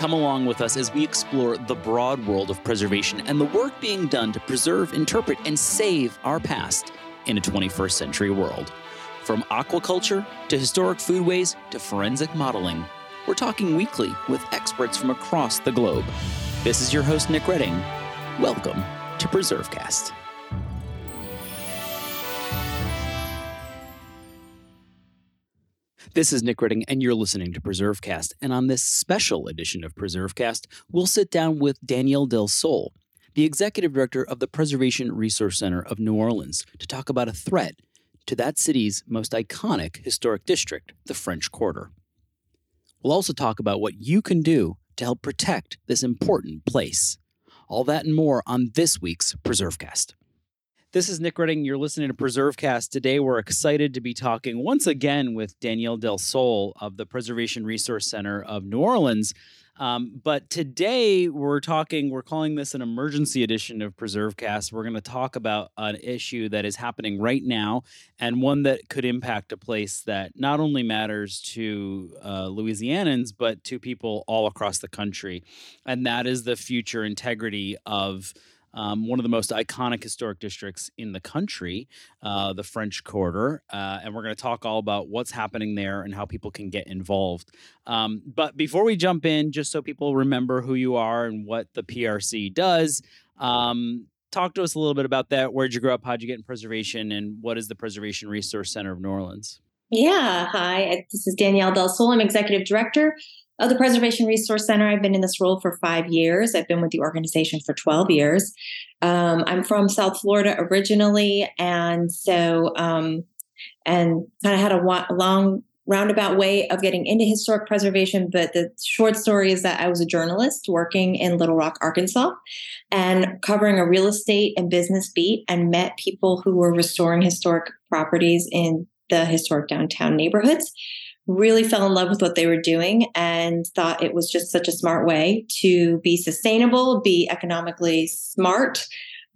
Come along with us as we explore the broad world of preservation and the work being done to preserve, interpret, and save our past in a 21st century world. From aquaculture to historic foodways to forensic modeling, we're talking weekly with experts from across the globe. This is your host, Nick Redding. Welcome to PreserveCast. This is Nick Redding, and you're listening to PreserveCast. And on this special edition of PreserveCast, we'll sit down with Danielle Del Sol, the executive director of the Preservation Resource Center of New Orleans, to talk about a threat to that city's most iconic historic district, the French Quarter. We'll also talk about what you can do to help protect this important place. All that and more on this week's PreserveCast. This is Nick Redding. You're listening to PreserveCast. Today, we're excited to be talking once again with Danielle Del Sol of the Preservation Resource Center of New Orleans. Um, but today, we're talking, we're calling this an emergency edition of PreserveCast. We're going to talk about an issue that is happening right now and one that could impact a place that not only matters to uh, Louisianans, but to people all across the country. And that is the future integrity of um, one of the most iconic historic districts in the country, uh, the French Quarter. Uh, and we're going to talk all about what's happening there and how people can get involved. Um, but before we jump in, just so people remember who you are and what the PRC does, um, talk to us a little bit about that. Where'd you grow up? How'd you get in preservation? And what is the Preservation Resource Center of New Orleans? Yeah, hi. This is Danielle Del Sol. I'm executive director of the Preservation Resource Center. I've been in this role for five years. I've been with the organization for 12 years. Um, I'm from South Florida originally, and so um, and kind of had a long roundabout way of getting into historic preservation. But the short story is that I was a journalist working in Little Rock, Arkansas, and covering a real estate and business beat, and met people who were restoring historic properties in the historic downtown neighborhoods really fell in love with what they were doing and thought it was just such a smart way to be sustainable, be economically smart,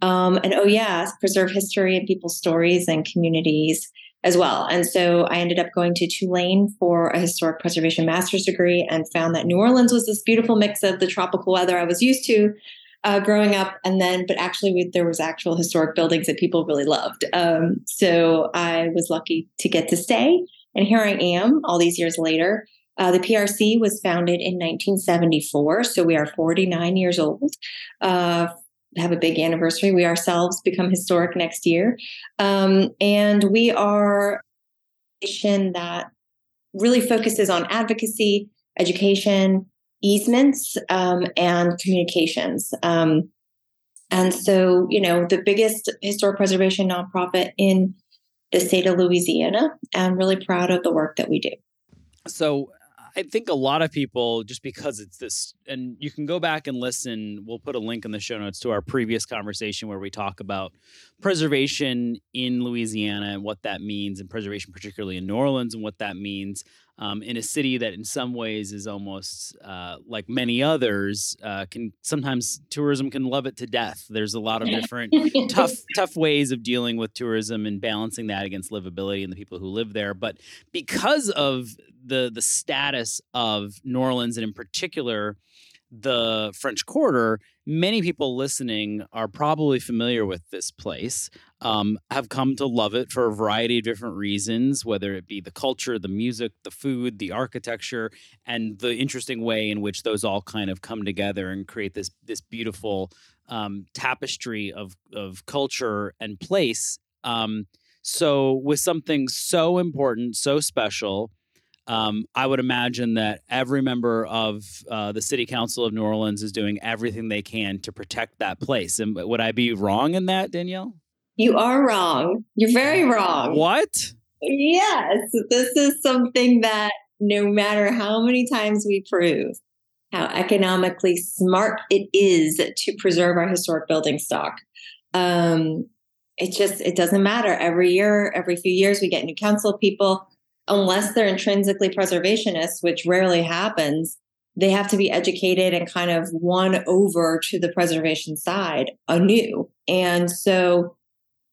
um, and oh, yeah, preserve history and people's stories and communities as well. And so I ended up going to Tulane for a historic preservation master's degree and found that New Orleans was this beautiful mix of the tropical weather I was used to. Uh, growing up, and then, but actually, we, there was actual historic buildings that people really loved. Um, so I was lucky to get to stay and here I am all these years later. Uh, the PRC was founded in 1974, so we are 49 years old. Uh, have a big anniversary. We ourselves become historic next year, um, and we are a nation that really focuses on advocacy, education, easements, um, and communications. Um, and so, you know, the biggest historic preservation nonprofit in the state of Louisiana. I'm really proud of the work that we do. So, I think a lot of people, just because it's this, and you can go back and listen. We'll put a link in the show notes to our previous conversation where we talk about preservation in Louisiana and what that means, and preservation, particularly in New Orleans, and what that means um, in a city that, in some ways, is almost uh, like many others. Uh, can sometimes tourism can love it to death. There's a lot of different tough, tough ways of dealing with tourism and balancing that against livability and the people who live there. But because of the the status of New Orleans and in particular the French Quarter, many people listening are probably familiar with this place, um, have come to love it for a variety of different reasons, whether it be the culture, the music, the food, the architecture, and the interesting way in which those all kind of come together and create this this beautiful um, tapestry of of culture and place. Um, so, with something so important, so special um, I would imagine that every member of uh, the City Council of New Orleans is doing everything they can to protect that place. And would I be wrong in that, Danielle? You are wrong. You're very wrong. What? Yes, this is something that no matter how many times we prove how economically smart it is to preserve our historic building stock, um, it just it doesn't matter. Every year, every few years, we get new council people unless they're intrinsically preservationists, which rarely happens, they have to be educated and kind of won over to the preservation side anew. And so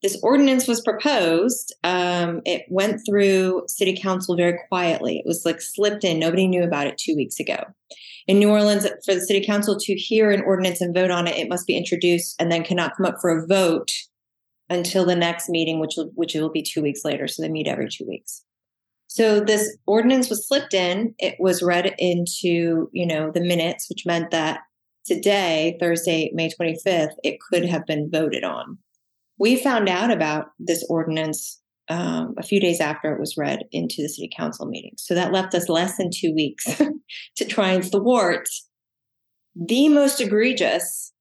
this ordinance was proposed. Um, it went through city council very quietly. It was like slipped in. Nobody knew about it two weeks ago. In New Orleans, for the city council to hear an ordinance and vote on it, it must be introduced and then cannot come up for a vote until the next meeting, which will, which will be two weeks later. So they meet every two weeks. So this ordinance was slipped in. It was read into, you know, the minutes, which meant that today, Thursday, May 25th, it could have been voted on. We found out about this ordinance um, a few days after it was read into the city council meeting. So that left us less than two weeks to try and thwart the most egregious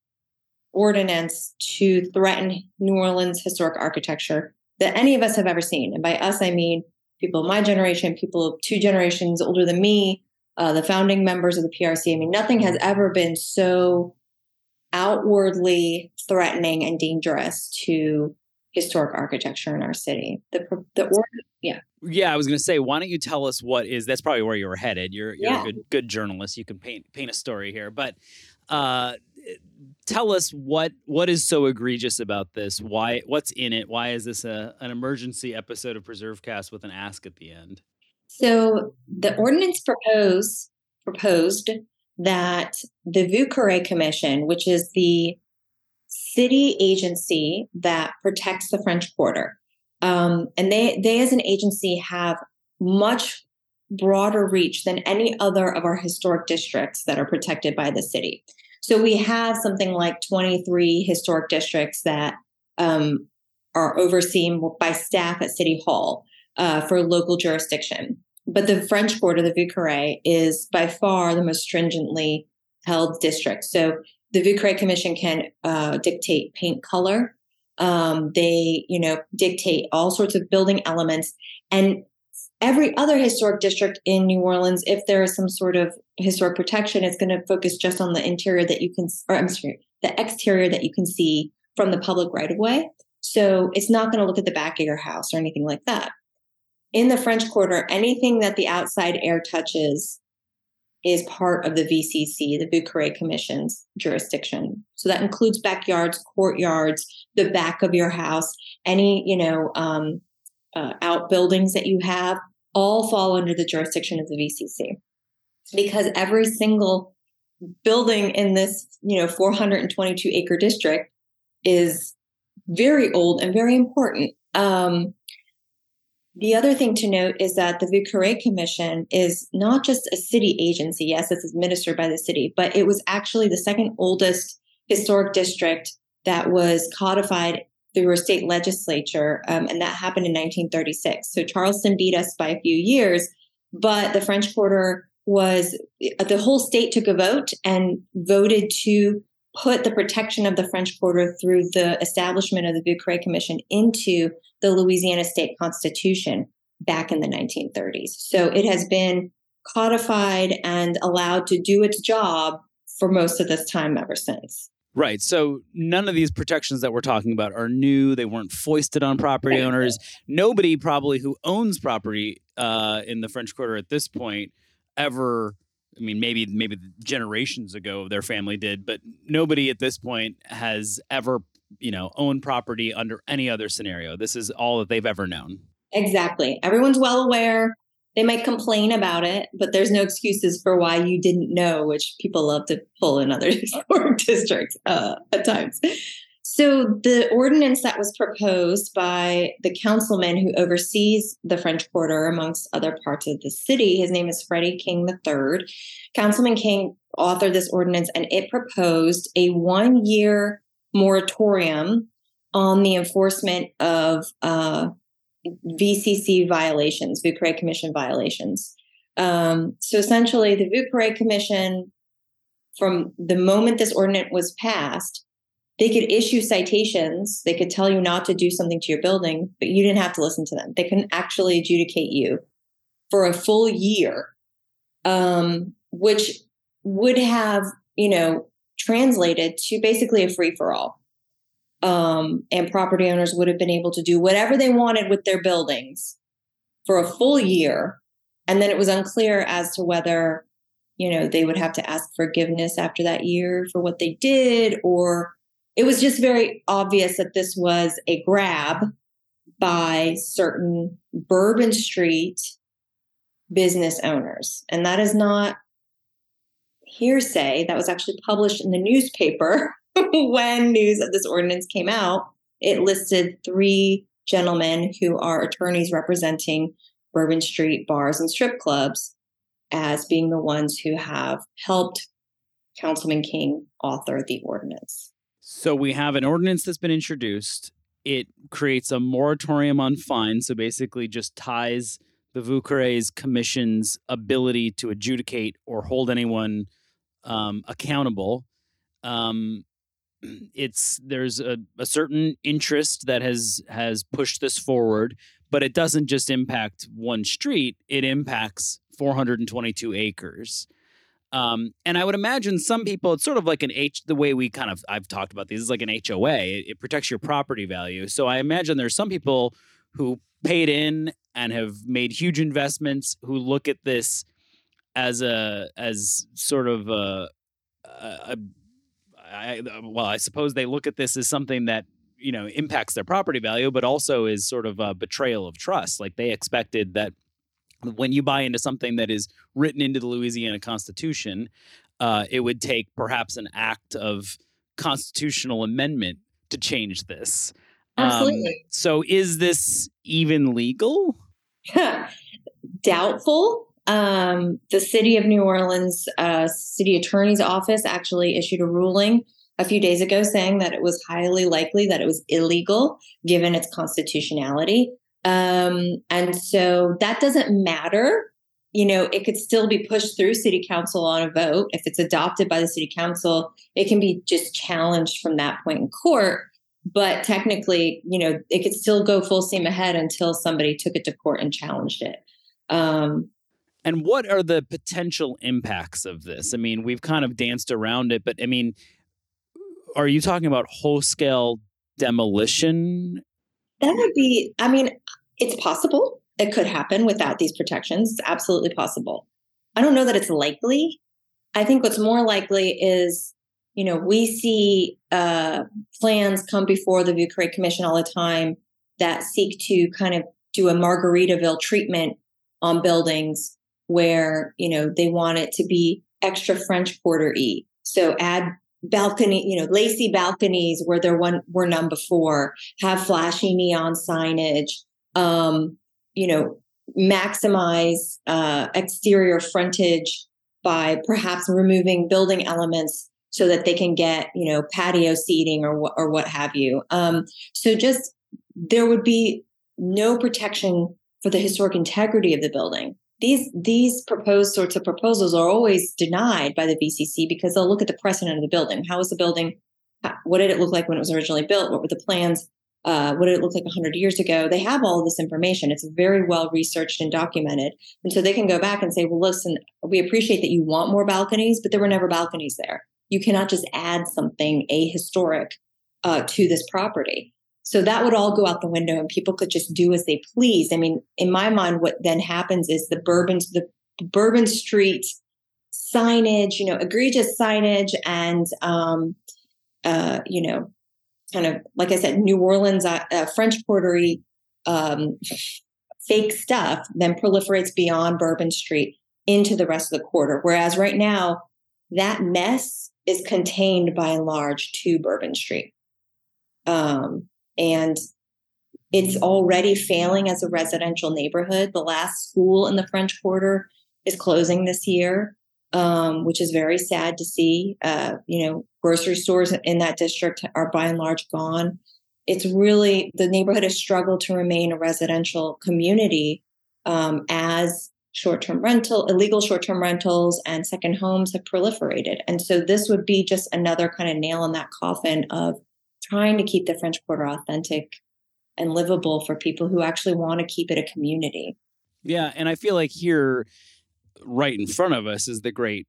ordinance to threaten New Orleans historic architecture that any of us have ever seen. And by us, I mean people of my generation, people two generations older than me, uh, the founding members of the PRC. I mean, nothing has ever been so outwardly threatening and dangerous to historic architecture in our city. The the order, yeah. Yeah, I was going to say, why don't you tell us what is? That's probably where you were headed. You're you're yeah. a good good journalist. You can paint paint a story here, but uh, tell us what what is so egregious about this? Why what's in it? Why is this a an emergency episode of PreserveCast with an ask at the end? So the ordinance proposed proposed that the Vieux Carre Commission, which is the city agency that protects the French Quarter, um, and they they as an agency have much broader reach than any other of our historic districts that are protected by the city. So we have something like 23 historic districts that um, are overseen by staff at City Hall uh, for local jurisdiction. But the French Quarter, the Vieux Carre, is by far the most stringently held district. So the Vieux Carre Commission can uh, dictate paint color. Um, they, you know, dictate all sorts of building elements. And every other historic district in New Orleans, if there is some sort of historic protection, it's going to focus just on the interior that you can, or I'm sorry, the exterior that you can see from the public right of way. So it's not going to look at the back of your house or anything like that in the French Quarter, anything that the outside air touches is part of the VCC, the Vieux Carre Commission's jurisdiction. So that includes backyards, courtyards, the back of your house, any you know um, uh, outbuildings that you have, all fall under the jurisdiction of the VCC, because every single building in this you know 422 acre district is very old and very important. Um, the other thing to note is that the Vieux Carre Commission is not just a city agency. Yes, it's administered by the city, but it was actually the second oldest historic district that was codified through a state legislature, um, and that happened in 1936. So Charleston beat us by a few years, but the French Quarter was the whole state took a vote and voted to put the protection of the French Quarter through the establishment of the Carre Commission into the Louisiana state constitution back in the 1930s. So it has been codified and allowed to do its job for most of this time ever since. Right. So none of these protections that we're talking about are new. They weren't foisted on property owners. Nobody probably who owns property uh, in the French Quarter at this point ever. I mean, maybe maybe generations ago their family did, but nobody at this point has ever you know, own property under any other scenario. This is all that they've ever known. Exactly. Everyone's well aware. They might complain about it, but there's no excuses for why you didn't know, which people love to pull in other districts uh, at times. So, the ordinance that was proposed by the councilman who oversees the French Quarter, amongst other parts of the city, his name is Freddie King III. Councilman King authored this ordinance and it proposed a one year moratorium on the enforcement of uh, VCC violations, Vieux Carre Commission violations. Um, so essentially, the Vieux Carre Commission, from the moment this ordinance was passed, they could issue citations. They could tell you not to do something to your building, but you didn't have to listen to them. They couldn't actually adjudicate you for a full year, um, which would have, you know, translated to basically a free for all. Um, and property owners would have been able to do whatever they wanted with their buildings for a full year. And then it was unclear as to whether, you know, they would have to ask forgiveness after that year for what they did, or it was just very obvious that this was a grab by certain Bourbon Street business owners. And that is not hearsay. That was actually published in the newspaper when news of this ordinance came out. It listed three gentlemen who are attorneys representing Bourbon Street bars and strip clubs as being the ones who have helped Councilman King author the ordinance. So we have an ordinance that's been introduced. It creates a moratorium on fines. So basically, just ties the Vieux commission's ability to adjudicate or hold anyone um, accountable. Um, it's there's a, a certain interest that has has pushed this forward, but it doesn't just impact one street; it impacts 422 acres. Um, and I would imagine some people, it's sort of like an H, the way we kind of, I've talked about these, is like an HOA. It, it, protects your property value. So I imagine there's some people who paid in and have made huge investments who look at this as a, as sort of a, a, a I, well, I suppose they look at this as something that you know impacts their property value, but also is sort of a betrayal of trust. Like they expected that when you buy into something that is written into the Louisiana Constitution, uh, it would take perhaps an act of constitutional amendment to change this. Um, Absolutely. Um, so, is this even legal? Doubtful. Um, the city of New Orleans uh, city attorney's office actually issued a ruling a few days ago saying that it was highly likely that it was illegal given its constitutionality. Um, and so that doesn't matter. You know, it could still be pushed through city council on a vote. If it's adopted by the city council, it can be just challenged from that point in court. But technically, you know, it could still go full steam ahead until somebody took it to court and challenged it. Um, and what are the potential impacts of this? I mean, we've kind of danced around it, but I mean, are you talking about whole scale demolition that would be, I mean, it's possible. It could happen without these protections. It's absolutely possible. I don't know that it's likely. I think what's more likely is, you know, we see uh, plans come before the Vieux Carre Commission all the time that seek to kind of do a Margaritaville treatment on buildings where, you know, they want it to be extra French Quarter E. So add balcony, you know, lacy balconies where there one were none before, have flashy neon signage, um, you know, maximize uh, exterior frontage by perhaps removing building elements so that they can get, you know, patio seating or or what have you. Um, so just there would be no protection for the historic integrity of the building these these proposed sorts of proposals are always denied by the VCC because they'll look at the precedent of the building. How was the building? What did it look like when it was originally built? What were the plans? Uh, what did it look like 100 years ago? They have all this information. It's very well researched and documented. And so they can go back and say, well, listen, we appreciate that you want more balconies, but there were never balconies there. You cannot just add something ahistoric uh, to this property. So that would all go out the window and people could just do as they please. I mean, in my mind, what then happens is the Bourbon, the Bourbon Street signage, you know, egregious signage and, um, uh, you know, kind of, like I said, New Orleans, uh, uh, French Quartery, um, fake stuff then proliferates beyond Bourbon Street into the rest of the quarter. Whereas right now, that mess is contained by and large to Bourbon Street. Um, and it's already failing as a residential neighborhood. The last school in the French Quarter is closing this year, um, which is very sad to see. Uh, you know, grocery stores in that district are by and large gone. It's really the neighborhood has struggled to remain a residential community um, as short-term rental, illegal short-term rentals, and second homes have proliferated. And so this would be just another kind of nail in that coffin of trying to keep the French Quarter authentic and livable for people who actually want to keep it a community. Yeah, and I feel like here, right in front of us, is the great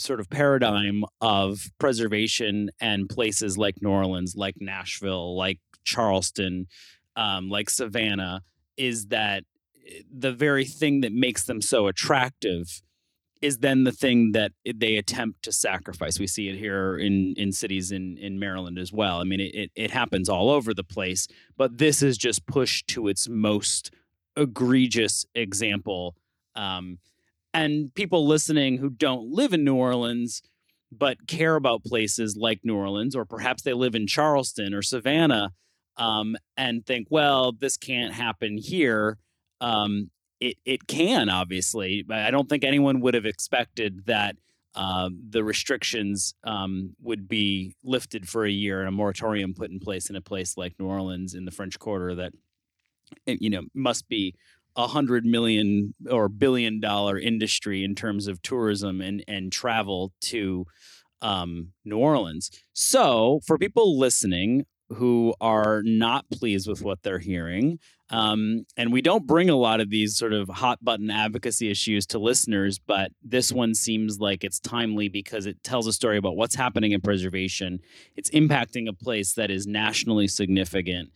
sort of paradigm of preservation and places like New Orleans, like Nashville, like Charleston, um, like Savannah, is that eh, the very thing that makes them so attractive is then the thing that they attempt to sacrifice. We see it here in in cities in in Maryland as well. I mean, it it, it happens all over the place, but this is just pushed to its most egregious example. Um, and people listening who don't live in New Orleans but care about places like New Orleans, or perhaps they live in Charleston or Savannah, um, and think, well, this can't happen here. Um, it it can obviously. I don't think anyone would have expected that uh, the restrictions um, would be lifted for a year and a moratorium put in place in a place like New Orleans in the French Quarter that eh, you know must be a hundred million or billion dollar industry in terms of tourism and and travel to um, New Orleans. So for people listening who are not pleased with what they're hearing, um, and we don't bring a lot of these sort of hot button advocacy issues to listeners, but this one seems like it's timely because it tells a story about what's happening in preservation. It's impacting a place that is nationally significant.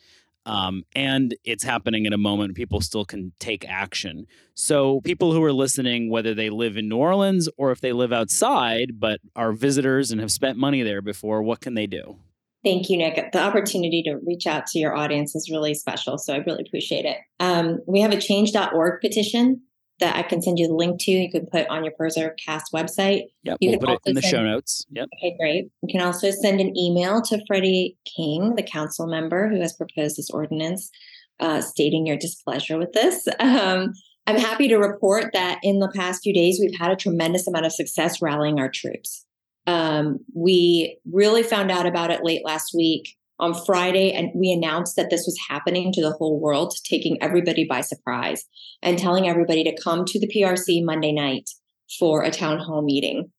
Um, and it's happening in a moment people still can take action. So, people who are listening, whether they live in New Orleans or if they live outside but are visitors and have spent money there before, what can they do? Thank you, Nick. The opportunity to reach out to your audience is really special. So I really appreciate it. Um, we have a change.org petition that I can send you the link to. You can put on your PreserveCast website. Yep, you we'll put it in the send, show notes. Yep. Okay, great. You can also send an email to Freddie King, the council member who has proposed this ordinance, uh, stating your displeasure with this. Um, I'm happy to report that in the past few days, we've had a tremendous amount of success rallying our troops. Um, we really found out about it late last week on Friday, and we announced that this was happening to the whole world, taking everybody by surprise and telling everybody to come to the PRC Monday night for a town hall meeting.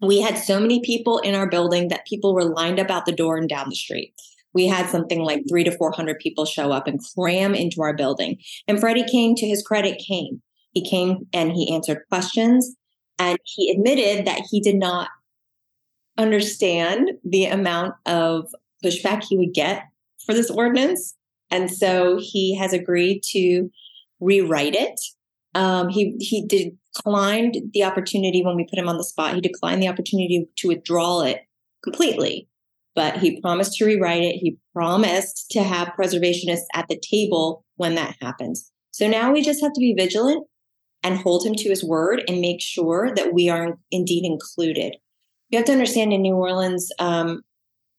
We had so many people in our building that people were lined up out the door and down the street. We had something like three to 400 people show up and cram into our building. And Freddie came to his credit, came. He came and he answered questions and he admitted that he did not understand the amount of pushback he would get for this ordinance. And so he has agreed to rewrite it. Um, he he declined the opportunity when we put him on the spot. He declined the opportunity to withdraw it completely, but he promised to rewrite it. He promised to have preservationists at the table when that happens. So now we just have to be vigilant and hold him to his word and make sure that we are indeed included you have to understand in New Orleans, um,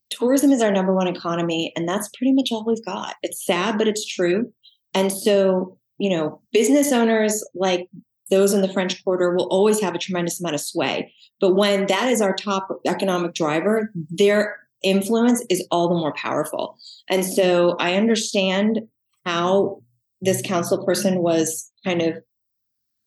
tourism is our number one economy, and that's pretty much all we've got. It's sad, but it's true. And so, you know, business owners like those in the French Quarter will always have a tremendous amount of sway. But when that is our top economic driver, their influence is all the more powerful. And so I understand how this council person was kind of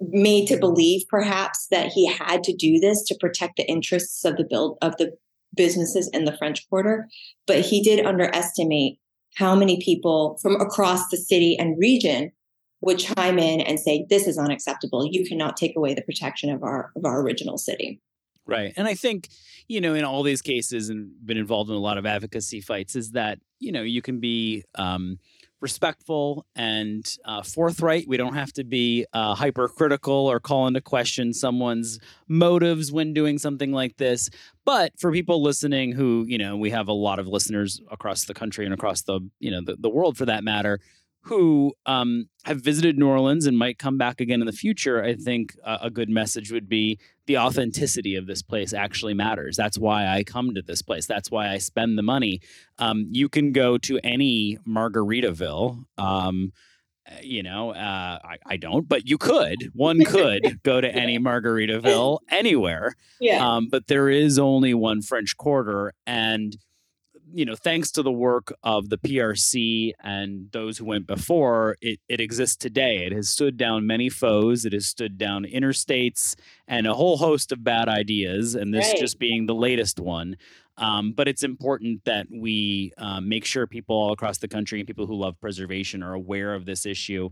made to believe perhaps that he had to do this to protect the interests of the build of the businesses in the French Quarter, but he did underestimate how many people from across the city and region would chime in and say this is unacceptable. You cannot take away the protection of our of our original city. Right. And I think, you know, in all these cases and been involved in a lot of advocacy fights is that, you know, you can be um, respectful and uh, forthright. We don't have to be uh, hypercritical or call into question someone's motives when doing something like this. But for people listening who, you know, we have a lot of listeners across the country and across the, you know, the, the world for that matter, who um, have visited New Orleans and might come back again in the future, I think a, a good message would be the authenticity of this place actually matters. That's why I come to this place. That's why I spend the money. Um, you can go to any Margaritaville. Um, you know, uh, I, I, don't, but you could. One could go to any Margaritaville anywhere. Yeah. Um, but there is only one French Quarter, and you know, thanks to the work of the PRC and those who went before, it, it exists today. It has stood down many foes. It has stood down interstates and a whole host of bad ideas, and this right. just being the latest one. Um, but it's important that we um, make sure people all across the country and people who love preservation are aware of this issue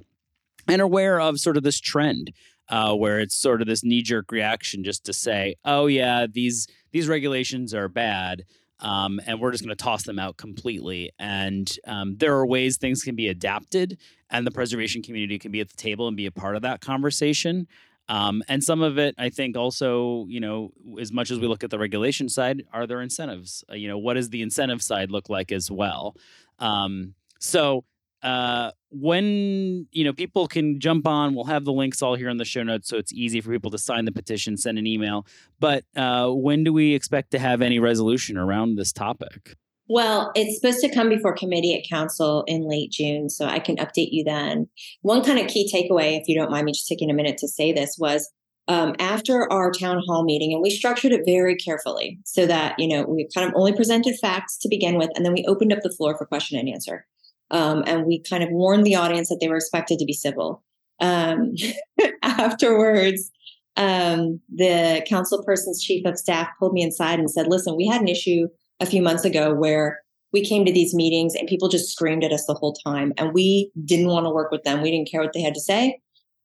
and aware of sort of this trend uh, where it's sort of this knee jerk reaction just to say, oh, yeah, these, these regulations are bad um, and we're just going to toss them out completely. And um, there are ways things can be adapted, and the preservation community can be at the table and be a part of that conversation. Um, and some of it, I think, also, you know, as much as we look at the regulation side, are there incentives? Uh, you know, what does the incentive side look like as well? Um, so uh, when you know people can jump on, we'll have the links all here in the show notes, so it's easy for people to sign the petition, send an email. But uh, when do we expect to have any resolution around this topic? Well, it's supposed to come before committee at council in late June, so I can update you then. One kind of key takeaway, if you don't mind me just taking a minute to say this, was um, after our town hall meeting, and we structured it very carefully so that you know we kind of only presented facts to begin with, and then we opened up the floor for question and answer. Um, and we kind of warned the audience that they were expected to be civil. Um, afterwards, um, the council person's chief of staff pulled me inside and said, Listen, we had an issue a few months ago where we came to these meetings and people just screamed at us the whole time. And we didn't want to work with them. We didn't care what they had to say.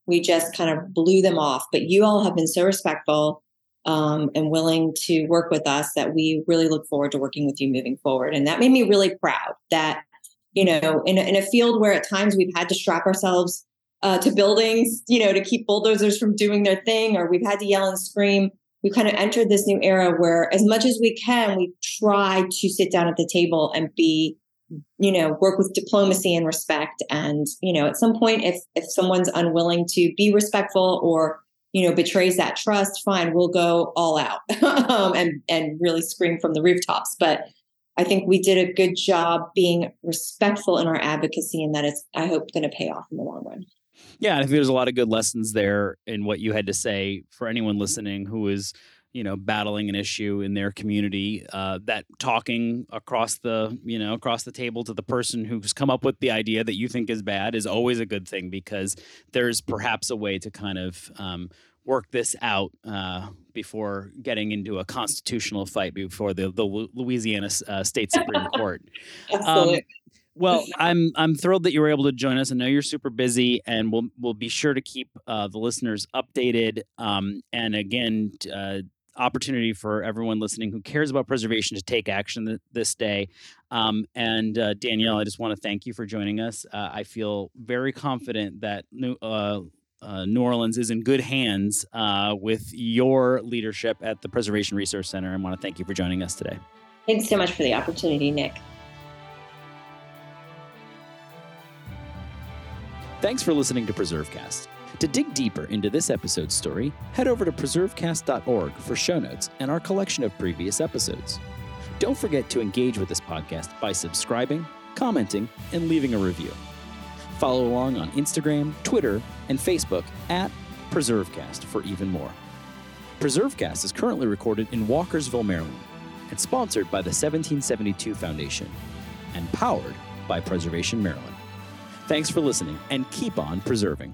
We just kind of blew them off. But you all have been so respectful um, and willing to work with us that we really look forward to working with you moving forward. And that made me really proud that you know, in a, in a field where at times we've had to strap ourselves uh, to buildings, you know, to keep bulldozers from doing their thing, or we've had to yell and scream. We kind of entered this new era where, as much as we can, we try to sit down at the table and be, you know, work with diplomacy and respect. And you know, at some point, if if someone's unwilling to be respectful or you know betrays that trust, fine, we'll go all out um, and and really scream from the rooftops. But I think we did a good job being respectful in our advocacy, and that is, I hope, going to pay off in the long run. Yeah, I think there's a lot of good lessons there in what you had to say for anyone listening who is, you know, battling an issue in their community. Uh, that talking across the, you know, across the table to the person who's come up with the idea that you think is bad is always a good thing because there's perhaps a way to kind of um, work this out uh, before getting into a constitutional fight before the, the Louisiana uh, State Supreme Court. Absolutely. Um, well, I'm I'm thrilled that you were able to join us. I know you're super busy, and we'll we'll be sure to keep uh, the listeners updated. Um, and again, uh, opportunity for everyone listening who cares about preservation to take action th- this day. Um, and uh, Danielle, I just want to thank you for joining us. Uh, I feel very confident that new, uh, New Orleans is in good hands uh, with your leadership at the Preservation Resource Center. I want to thank you for joining us today. Thanks so much for the opportunity, Nick. Thanks for listening to PreserveCast. To dig deeper into this episode's story, head over to preservecast.org for show notes and our collection of previous episodes. Don't forget to engage with this podcast by subscribing, commenting, and leaving a review. Follow along on Instagram, Twitter, and Facebook at PreserveCast for even more. PreserveCast is currently recorded in Walkersville, Maryland, and sponsored by the 1772 Foundation, and powered by Preservation Maryland. Thanks for listening, and keep on preserving.